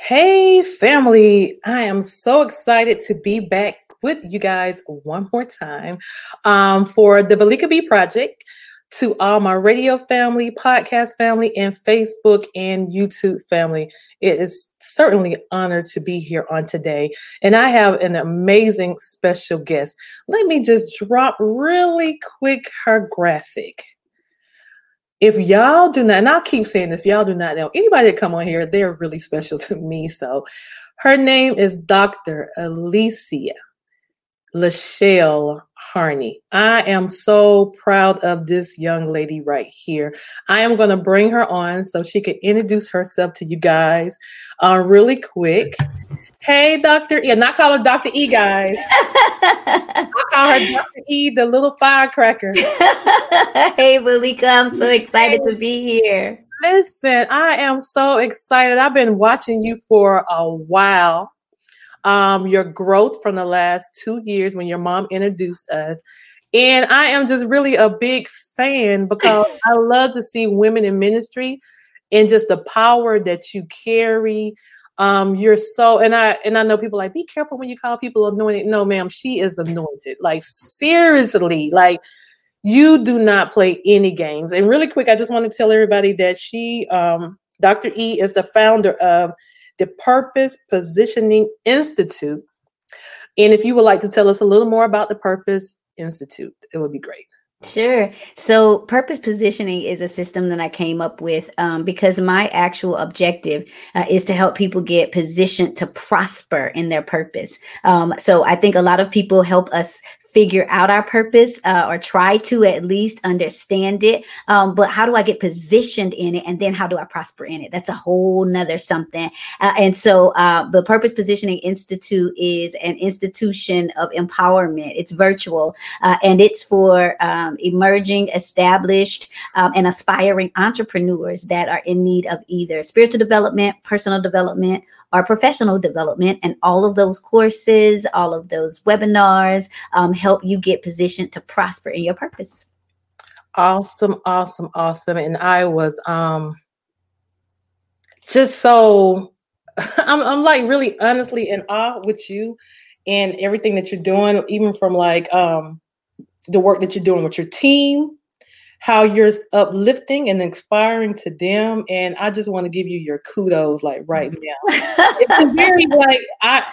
Hey, family. I am so excited to be back with you guys one more time um, for the Valika B Project. To all my radio family, podcast family, and Facebook and YouTube family, it is certainly an honor to be here on today. And I have an amazing special guest. Let me just drop really quick her graphic if y'all do not, and I'll keep saying this, if y'all do not know anybody that come on here, they're really special to me. So her name is Dr. Alicia Lachelle Harney. I am so proud of this young lady right here. I am going to bring her on so she can introduce herself to you guys uh, really quick. Hey, Dr. E. not call her Dr. E, guys. I call her Dr. E, the little firecracker. hey, Velika, I'm so excited to be here. Listen, I am so excited. I've been watching you for a while. Um, your growth from the last two years when your mom introduced us. And I am just really a big fan because I love to see women in ministry and just the power that you carry. Um you're so and i and i know people like be careful when you call people anointed. No ma'am she is anointed. Like seriously like you do not play any games. And really quick i just want to tell everybody that she um dr e is the founder of the purpose positioning institute and if you would like to tell us a little more about the purpose institute it would be great Sure. So, purpose positioning is a system that I came up with um, because my actual objective uh, is to help people get positioned to prosper in their purpose. Um, so, I think a lot of people help us figure out our purpose uh, or try to at least understand it. Um, but how do I get positioned in it? And then how do I prosper in it? That's a whole nother something. Uh, and so uh, the Purpose Positioning Institute is an institution of empowerment. It's virtual uh, and it's for um, emerging, established, um, and aspiring entrepreneurs that are in need of either spiritual development, personal development, our professional development and all of those courses, all of those webinars um, help you get positioned to prosper in your purpose. Awesome, awesome, awesome. And I was um just so I'm, I'm like really honestly in awe with you and everything that you're doing, even from like um the work that you're doing with your team how you're uplifting and inspiring to them. And I just want to give you your kudos, like right now. it's very like I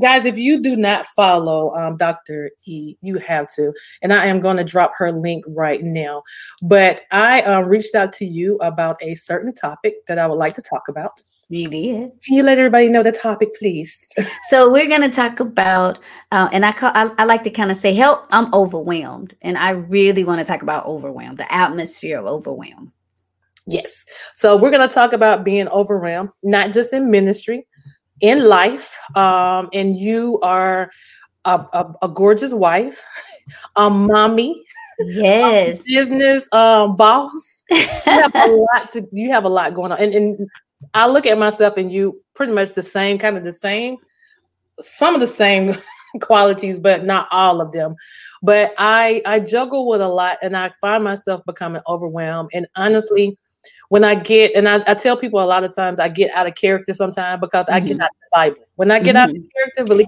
guys, if you do not follow um, Dr. E, you have to. And I am going to drop her link right now. But I um, reached out to you about a certain topic that I would like to talk about. You did. Can you let everybody know the topic, please? so we're going to talk about, uh, and I, call, I, I like to kind of say, help. I'm overwhelmed, and I really want to talk about overwhelmed, the atmosphere of overwhelm. Yes. So we're going to talk about being overwhelmed, not just in ministry, in life. Um, and you are a, a, a gorgeous wife, a mommy, yes, business um, boss. You have a lot to. You have a lot going on, and, and I look at myself and you pretty much the same, kind of the same, some of the same qualities, but not all of them. But I I juggle with a lot and I find myself becoming overwhelmed. And honestly, when I get and I, I tell people a lot of times I get out of character sometimes because mm-hmm. I get mm-hmm. out of the Bible. When I get mm-hmm. out of character, believe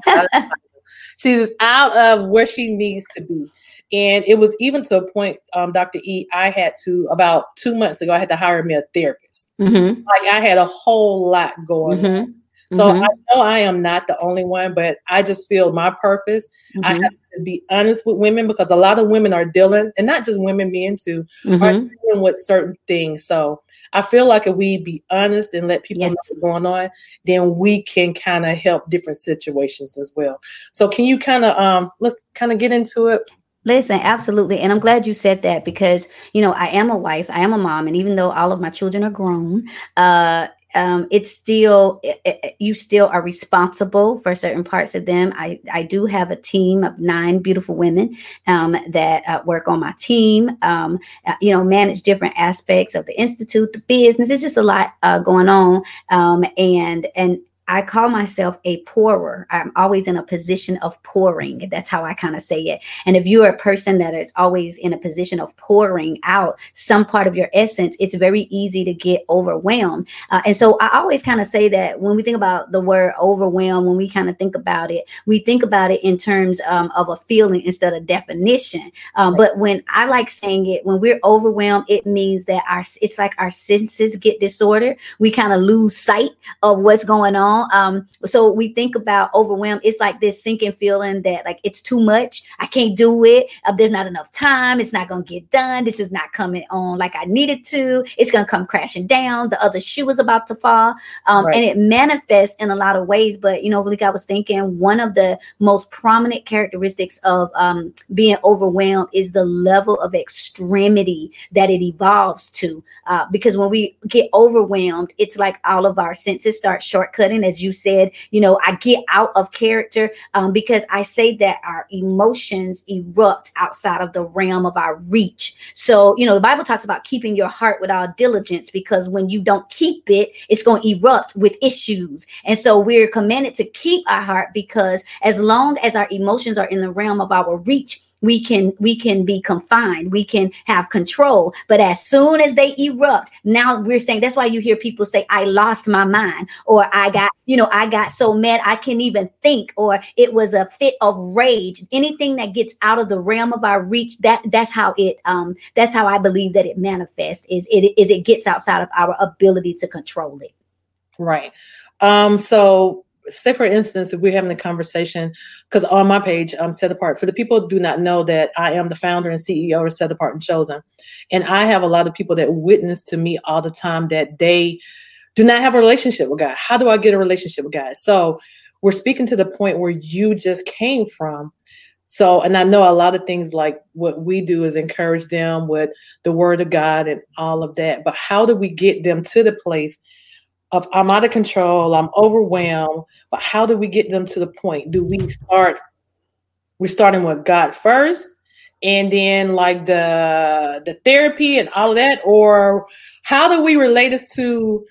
she's out of where she needs to be. And it was even to a point, um, Dr. E, I had to about two months ago, I had to hire me a therapist. Mm-hmm. Like I had a whole lot going mm-hmm. on. So mm-hmm. I know I am not the only one, but I just feel my purpose. Mm-hmm. I have to be honest with women because a lot of women are dealing, and not just women, men too, mm-hmm. are dealing with certain things. So I feel like if we be honest and let people yes. know what's going on, then we can kind of help different situations as well. So can you kind of um let's kind of get into it? Listen, absolutely. And I'm glad you said that because, you know, I am a wife, I am a mom, and even though all of my children are grown, uh, um, it's still it, it, you still are responsible for certain parts of them. I I do have a team of nine beautiful women um, that uh, work on my team. Um, uh, you know, manage different aspects of the institute, the business. It's just a lot uh, going on, um, and and I call myself a pourer. I'm always in a position of pouring. That's how I kind of say it. And if you're a person that is always in a position of pouring out some part of your essence, it's very easy to get overwhelmed. Uh, and so I always kind of say that when we think about the word overwhelm, when we kind of think about it, we think about it in terms um, of a feeling instead of definition. Um, but when I like saying it, when we're overwhelmed, it means that our it's like our senses get disordered. We kind of lose sight of what's going on um, so we think about overwhelmed. It's like this sinking feeling that like it's too much. I can't do it. Uh, there's not enough time. It's not gonna get done. This is not coming on like I needed to. It's gonna come crashing down. The other shoe is about to fall. Um, right. and it manifests in a lot of ways. But you know, like I was thinking, one of the most prominent characteristics of um, being overwhelmed is the level of extremity that it evolves to. Uh, because when we get overwhelmed, it's like all of our senses start shortcutting as you said, you know, I get out of character um, because I say that our emotions erupt outside of the realm of our reach. So, you know, the Bible talks about keeping your heart with all diligence because when you don't keep it, it's going to erupt with issues. And so we're commanded to keep our heart because as long as our emotions are in the realm of our reach, we can we can be confined we can have control. But as soon as they erupt now we're saying that's why you hear people say i lost my mind or i got you know i got so mad i can't even think or it was a fit of rage. Anything that gets out of the realm of our reach that that's how it um that's how i believe that it manifests is it is it gets outside of our ability to control it. Right. Um so say for instance if we're having a conversation because on my page i'm set apart for the people do not know that i am the founder and ceo of set apart and chosen and i have a lot of people that witness to me all the time that they do not have a relationship with god. How do i get a relationship with god? So we're speaking to the point where you just came from. So and i know a lot of things like what we do is encourage them with the word of god and all of that but how do we get them to the place of I'm out of control, I'm overwhelmed, but how do we get them to the point? Do we start we're starting with God first and then like the the therapy and all of that or how do we relate this to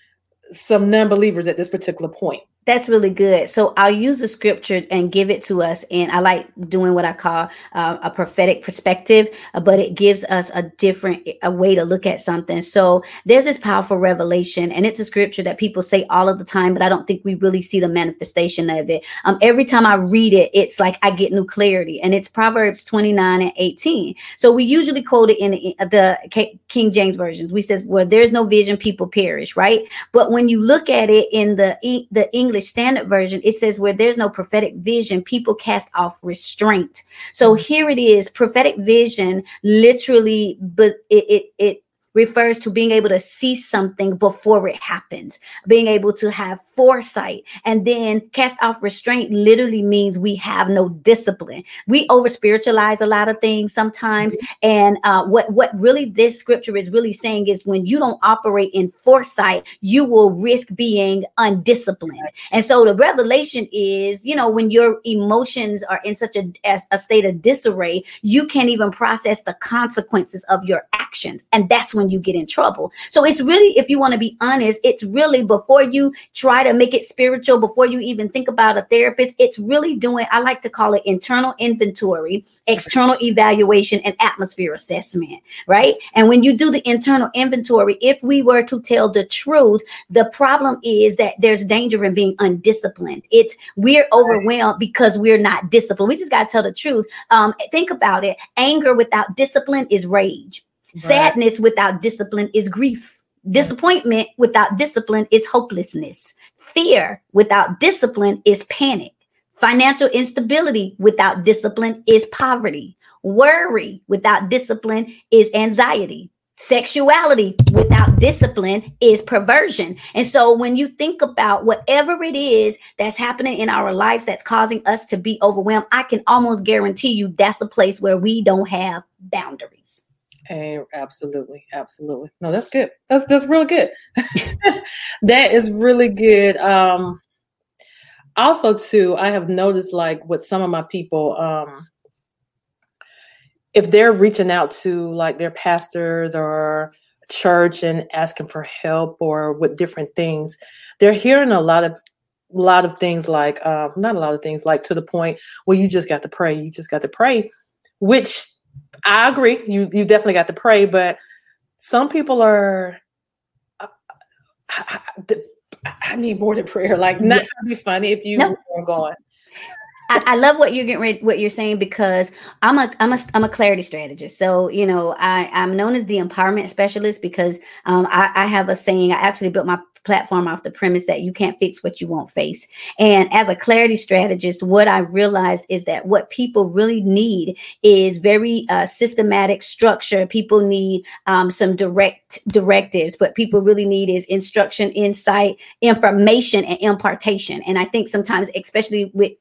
some non-believers at this particular point? That's really good. So I'll use the scripture and give it to us. And I like doing what I call uh, a prophetic perspective, uh, but it gives us a different a way to look at something. So there's this powerful revelation, and it's a scripture that people say all of the time, but I don't think we really see the manifestation of it. Um, every time I read it, it's like I get new clarity, and it's Proverbs 29 and 18. So we usually quote it in the, the King James versions. We says, "Where there's no vision, people perish." Right? But when you look at it in the the English English Standard Version, it says, where there's no prophetic vision, people cast off restraint. So mm-hmm. here it is prophetic vision literally, but it, it, it refers to being able to see something before it happens, being able to have foresight. And then cast off restraint literally means we have no discipline. We over spiritualize a lot of things sometimes. Mm-hmm. And uh, what, what really this scripture is really saying is when you don't operate in foresight, you will risk being undisciplined. And so the revelation is, you know, when your emotions are in such a, a state of disarray, you can't even process the consequences of your actions. And that's when you get in trouble. So it's really, if you want to be honest, it's really before you try to make it spiritual, before you even think about a therapist, it's really doing, I like to call it internal inventory, external evaluation, and atmosphere assessment, right? And when you do the internal inventory, if we were to tell the truth, the problem is that there's danger in being undisciplined. It's we're overwhelmed because we're not disciplined. We just got to tell the truth. Um, think about it. Anger without discipline is rage. Sadness without discipline is grief Disappointment without discipline is hopelessness. Fear without discipline is panic. Financial instability without discipline is poverty. Worry without discipline is anxiety. Sexuality without discipline is perversion. And so when you think about whatever it is that's happening in our lives that's causing us to be overwhelmed, I can almost guarantee you that's a place where we don't have boundaries. Hey, absolutely, absolutely. No, that's good. That's that's really good. that is really good. Um also too, I have noticed like with some of my people, um, if they're reaching out to like their pastors or church and asking for help or with different things, they're hearing a lot of lot of things like um, not a lot of things like to the point where you just got to pray. You just got to pray, which I agree. You you definitely got to pray, but some people are. Uh, I, I, need more than prayer. Like, not yes. to be funny if you nope. are going. I, I, love what you're getting ready, what you're saying because I'm a I'm a I'm a clarity strategist. So you know I I'm known as the empowerment specialist because um, I, I have a saying. I actually built my platform off the premise that you can't fix what you won't face. And as a clarity strategist, what I realized is that what people really need is very uh, systematic structure. People need um, some direct directives. What people really need is instruction, insight, information, and impartation. And I think sometimes, especially with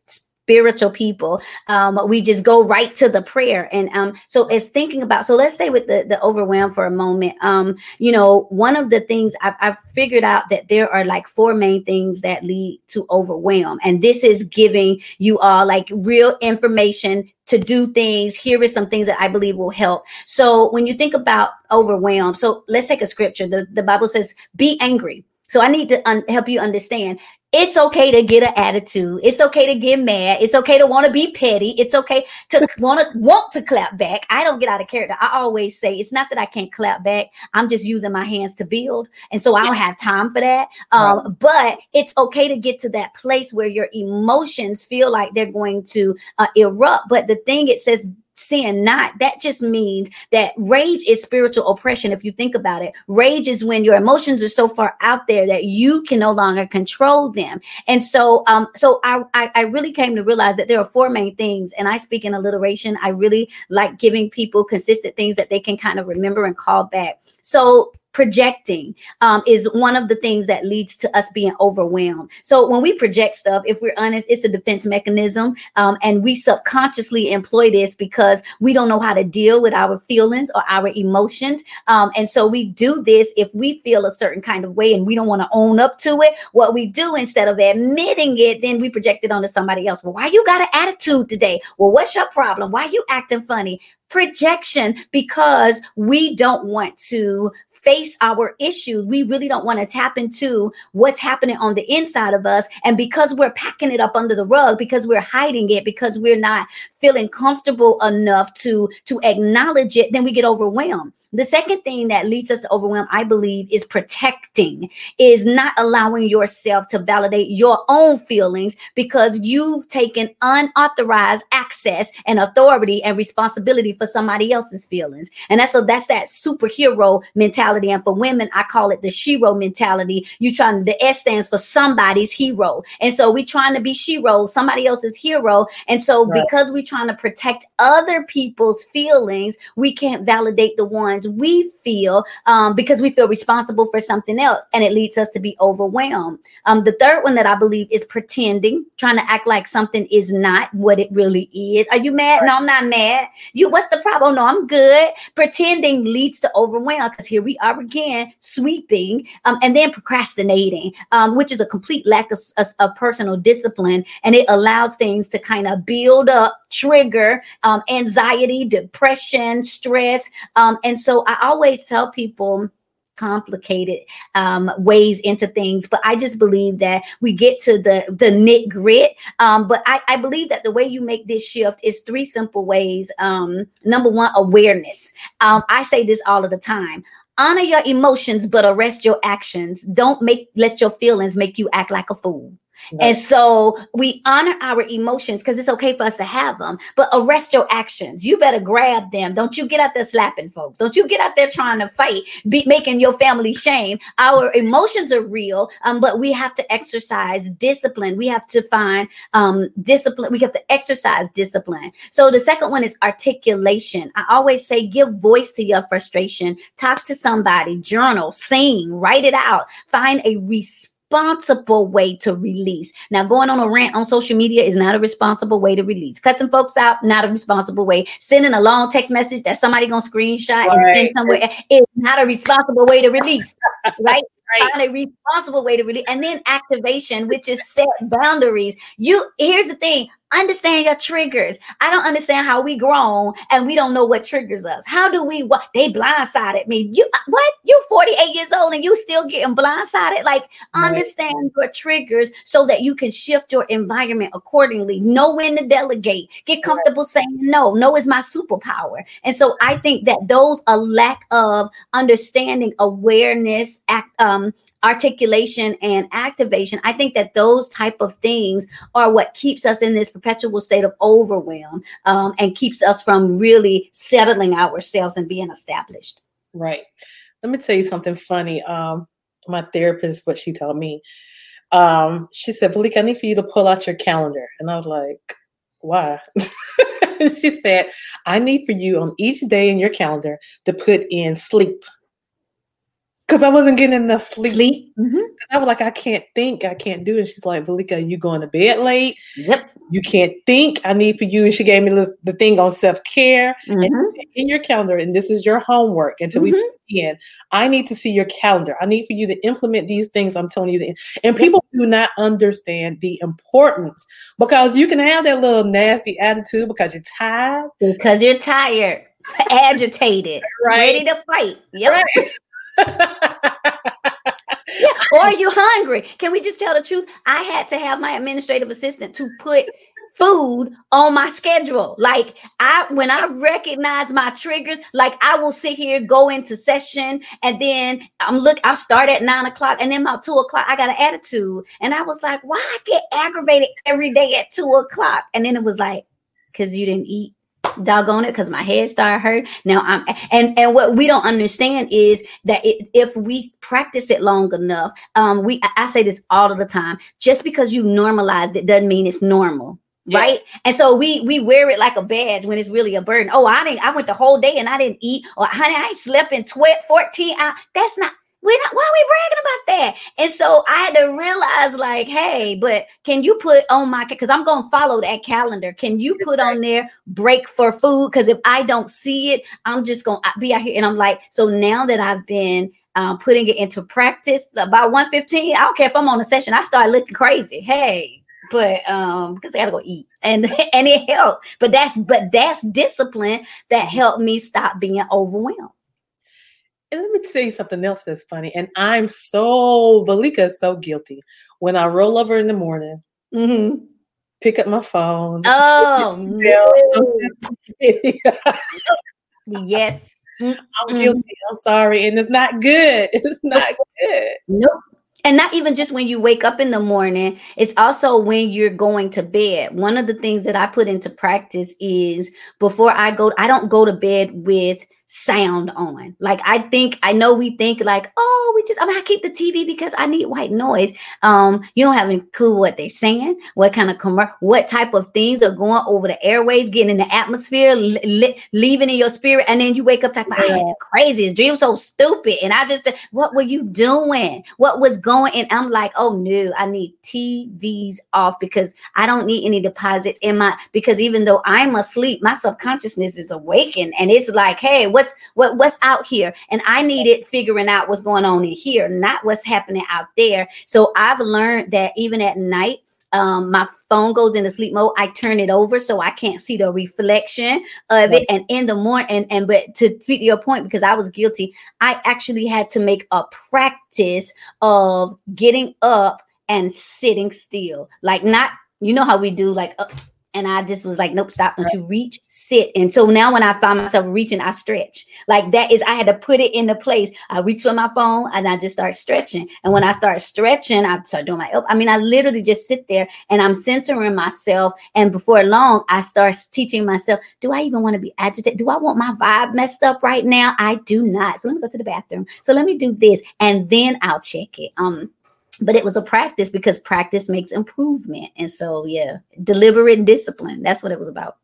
spiritual people. Um, we just go right to the prayer. And um, so it's thinking about, so let's stay with the, the overwhelm for a moment. Um, you know, one of the things I've, I've figured out that there are like four main things that lead to overwhelm. And this is giving you all like real information to do things. Here is some things that I believe will help. So when you think about overwhelm, so let's take a scripture. The, the Bible says, be angry. So I need to un- help you understand it's okay to get an attitude. It's okay to get mad. It's okay to want to be petty. It's okay to want to want to clap back. I don't get out of character. I always say it's not that I can't clap back. I'm just using my hands to build, and so I don't have time for that. Um, right. But it's okay to get to that place where your emotions feel like they're going to uh, erupt. But the thing it says sin not. That just means that rage is spiritual oppression if you think about it. Rage is when your emotions are so far out there that you can no longer control them. And so um so I, I i really came to realize that there are four main things and i speak in alliteration. I really like giving people consistent things that they can kind of remember and call back. So projecting um, is one of the things that leads to us being overwhelmed. So when we project stuff, if we're honest, it's a defense mechanism. Um, and we subconsciously employ this because we don't know how to deal with our feelings or our emotions. Um, and so we do this if we feel a certain kind of way and we don't want to own up to it. What we do instead of admitting it, then we project it onto somebody else. Well, why you got an attitude today? Well, what's your problem? Why you acting funny? projection because we don't want to face our issues. We really don't want to tap into what's happening on the inside of us. And because we're packing it up under the rug, because we're hiding it, because we're not feeling comfortable enough to, to acknowledge it, then we get overwhelmed. The second thing that leads us to overwhelm, I believe, is protecting, is not allowing yourself to validate your own feelings because you've taken unauthorized access and authority and responsibility for somebody else's feelings. And that's so that's that superhero mentality. And for women, I call it the shero mentality. You trying the S stands for somebody's hero. And so we trying to be shero, somebody else's hero. And so right. because we're trying to protect other people's feelings, we can't validate the we feel um, because we feel responsible for something else and it leads us to be overwhelmed. Um, the third one that I believe is pretending, trying to act like something is not what it really is. Are you mad? No, I'm not mad. You, what's the problem? No, I'm good. Pretending leads to overwhelm because here we are again, sweeping um, and then procrastinating, um, which is a complete lack of, of, of, personal discipline. And it allows things to kind of build up, trigger um, anxiety, depression, stress. Um, and so I always tell people complicated um, ways into things but i just believe that we get to the the nit grit. Um, but I, I believe that the way you make this shift is three simple ways. Um, number one awareness. Um, i say this all of the time. Honor your emotions but arrest your actions. Don't make let your feelings make you act like a fool And so we honor our emotions because it's okay for us to have them, but arrest your actions. You better grab them. Don't you get out there slapping folks. Don't you get out there trying to fight, be making your family shame. Our emotions are real, um, but we have to exercise discipline. We have to find um, discipline. We have to exercise discipline. So the second one is articulation. I always say give voice to your frustration. Talk to somebody, journal, sing, write it out. Find a response responsible way to release. Now, going on a rant on social media is not a responsible way to release. Cutting folks out, not a responsible way. Sending a long text message that somebody gonna screenshot right. and send somewhere is not a responsible way to release. right? Right. Find a responsible way to release, and then activation, which is set boundaries. You here's the thing: understand your triggers. I don't understand how we grown and we don't know what triggers us. How do we what they blindsided me? You what? You 48 years old and you still getting blindsided? Like understand your triggers so that you can shift your environment accordingly. Know when to delegate. Get comfortable right. saying no. No is my superpower. And so I think that those a lack of understanding, awareness, act, um, articulation and activation i think that those type of things are what keeps us in this perpetual state of overwhelm um, and keeps us from really settling ourselves and being established. Right. Let me tell you something funny um, my therapist what she told me um, she said Valika, i need for you to pull out your calendar. And i was like why? She said i need for you on each day in your calendar to put in sleep because I wasn't getting enough sleep. Sleep. Mm-hmm. I was like, I can't think, I can't do it. She's like, Valika, you going to bed late? Yep. You can't think. I need for you. And she gave me the, the thing on self care mm-hmm. in your calendar, and this is your homework until mm-hmm. we begin. I need to see your calendar. I need for you to implement these things. I'm telling you, and people do not understand the importance because you can have that little nasty attitude because you're tired. Because you're tired, agitated, right. ready to fight. Yep. Right yeah, or are you hungry? Can we just tell the truth? I had to have my administrative assistant to put food on my schedule. Like I when I recognize my triggers, like I will sit here, go into session, and then I'm look, I start at nine o'clock, and then about two o'clock, I got an attitude. And I was like, why I get aggravated every day at two o'clock? And then it was like, because you didn't eat doggone it because my head started hurt now i'm and and what we don't understand is that it, if we practice it long enough um we i say this all of the time just because you normalized it doesn't mean it's normal yeah. right? And so we we wear it like a badge when it's really a burden. Oh i didn't i went the whole day and i didn't eat. Or honey i ain't slept in 12 14 hours that's not we're not, why are we bragging about that? And so I had to realize, like, hey, but can you put on my because I'm gonna follow that calendar. Can you put on there break for food? Because if I don't see it, I'm just gonna be out here and I'm like, so now that I've been um, putting it into practice by 115, I don't care if I'm on a session, I start looking crazy. Hey, but um because I gotta go eat and and it helped. But that's but that's discipline that helped me stop being overwhelmed. And let me tell you something else that's funny. And I'm so, Valika is so guilty. When I roll over in the morning, mm-hmm. pick up my phone. Oh, no. yes. I'm guilty. I'm sorry. And it's not good. It's not good. Nope. And not even just when you wake up in the morning, it's also when you're going to bed. One of the things that I put into practice is before I go, I don't go to bed with sound on. Like I think I know we think like, oh, we just I'm mean I keep the TV because I need white noise. Um, you don't have any clue what they're saying, what kind of commer- what type of things are going over the airways, getting in the atmosphere, li- li- leaving in your spirit, and then you wake up talking yeah. crazy, his dream so stupid. And I just what were you doing? What was going? And I'm like, oh no, I need TVs off because I don't need any deposits in my because even though I'm asleep, my subconsciousness is awakened and it's like, hey, what's what what's out here and i needed figuring out what's going on in here not what's happening out there so i've learned that even at night um, my phone goes into sleep mode. I turn it over so I can't see the reflection of it. And in the morning, and, and but to speak to your point, because I was guilty, I actually had to make a practice of getting up and sitting still. Like not, you know how we do, like uh, And I just was like, nope, stop. Don't you reach, sit. And so now when I find myself reaching, I stretch. Like that is, I had to put it into place. I reach for my phone and I just start stretching. And when I start stretching, I start doing my, I mean, I literally just sit there and I'm centering myself. And before long, I start teaching myself, do I even want to be agitated? Do I want my vibe messed up right now? I do not. So let me go to the bathroom. So let me do this and then I'll check it. Um, but it was a practice because practice makes improvement. And so, yeah, deliberate discipline. That's what it was about.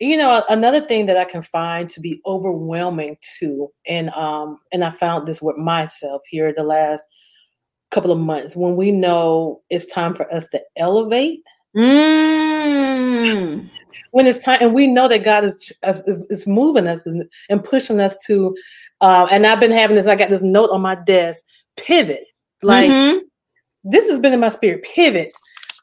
You know, another thing that I can find to be overwhelming too, and um, and I found this with myself here the last couple of months when we know it's time for us to elevate. Mm. When it's time, and we know that God is is, is moving us and, and pushing us to, uh, and I've been having this. I got this note on my desk: pivot like mm-hmm. this has been in my spirit. Pivot,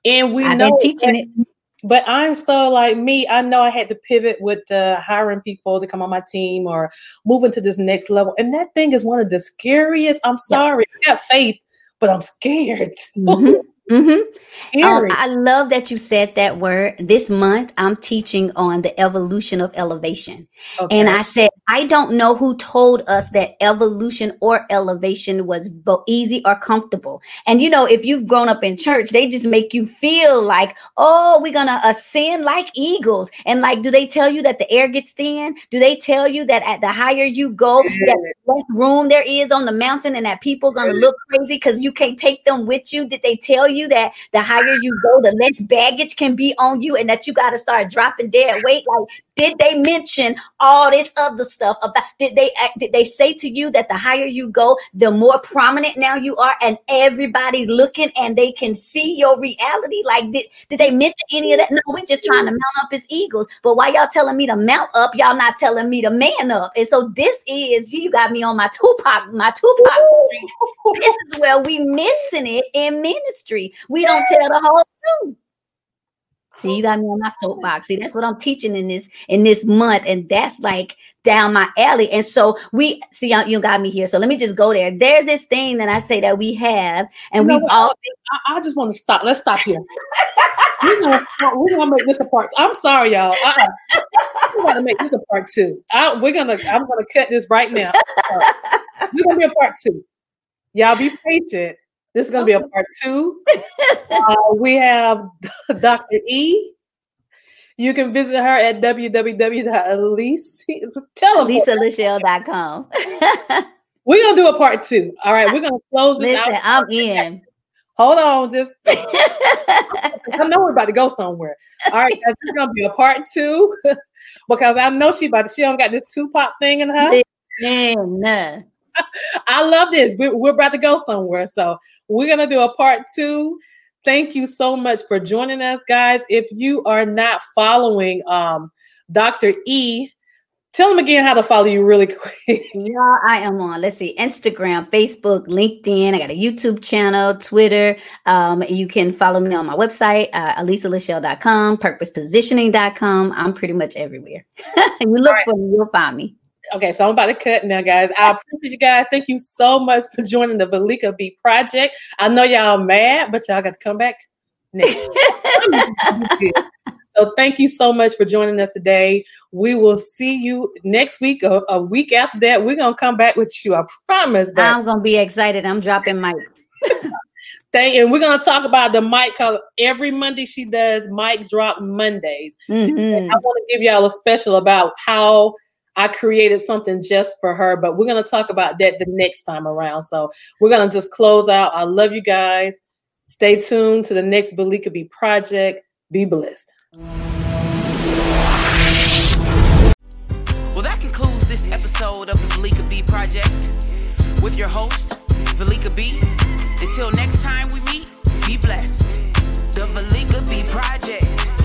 and we I've know teaching that, it. But I'm so like me. I know I had to pivot with uh, hiring people to come on my team or moving to this next level, and that thing is one of the scariest. I'm sorry. I got faith, but I'm scared. Mm-hmm. Mm-hmm. Um, I love that you said that word. This month, I'm teaching on the evolution of elevation. Okay. And I said, I don't know who told us that evolution or elevation was both easy or comfortable. And you know, if you've grown up in church, they just make you feel like, oh, we're to ascend like eagles. And like, do they tell you that the air gets thin? Do they tell you that at the higher you go, that less room there is on the mountain and that people going to look crazy because you can't take them with you? Did they tell you? that the higher you go, the less baggage can be on you, and that you got to start dropping dead weight. Like, did they mention all this other stuff about? Did they uh, did they say to you that the higher you go, the more prominent now you are, and everybody's looking and they can see your reality? Like, did did they mention any of that? No, we're just trying to mm. mount up as eagles. But why y'all telling me to mount up? Y'all not telling me to man up. And so this is you got me on my Tupac, my Tupac. this is where we missing it in ministry. We don't tell the whole truth. See, you got me on my soapbox. See, that's what I'm teaching in this in this month, and that's like down my alley. And so we see you got me here. So let me just go there. There's this thing that I say that we have, and you we've all. I, I, just want to stop. Let's stop here. we're, gonna, we're gonna make this a part. I'm sorry, y'all. Uh-uh. We're gonna make this a part two. I, we're gonna. I'm gonna cut this right now. We're gonna be a part two. Y'all be patient. This is to be a part two. uh, we have Dr. E. You can visit her at LisaLachelle.com. we're to do a part two. All right. We're to close this Listen, out. I'm in. Hold on. Just I know we're about to go somewhere. All right. Guys, it's to be a part two because I know she about to, she don't got this Tupac thing in her. Man, I love this. We're, we're about to go somewhere. So we're to do a part two. Thank you so much for joining us, guys. If you are not following um, Dr. E, tell them again how to follow you really quick. yeah, I am on. Let's see, Instagram, Facebook, LinkedIn. I got a YouTube channel, Twitter. Um, you can follow me on my website, uh, alisalachelle.com, purposepositioning.com. I'm pretty much everywhere. you look right. for me, you'll find me. Okay, so I'm about to cut now, guys. I appreciate you guys. Thank you so much for joining the Valika B project. I know y'all mad, but y'all got to come back next. so thank you so much for joining us today. We will see you next week. A, a week after that, we're gonna come back with you. I promise. I'm gonna be excited. I'm dropping mic. Thank, and we're gonna talk about the mic because every Monday she does mic drop Mondays. Mm-hmm. I want to give y'all a special about how I created something just for her, but we're going to talk about that the next time around. So we're going to just close out. I love you guys. Stay tuned to the next Valika B project. Be blessed. Well, that concludes this episode of the Valika B project with your host, Valika B. Until next time we meet, be blessed. The Valika B project.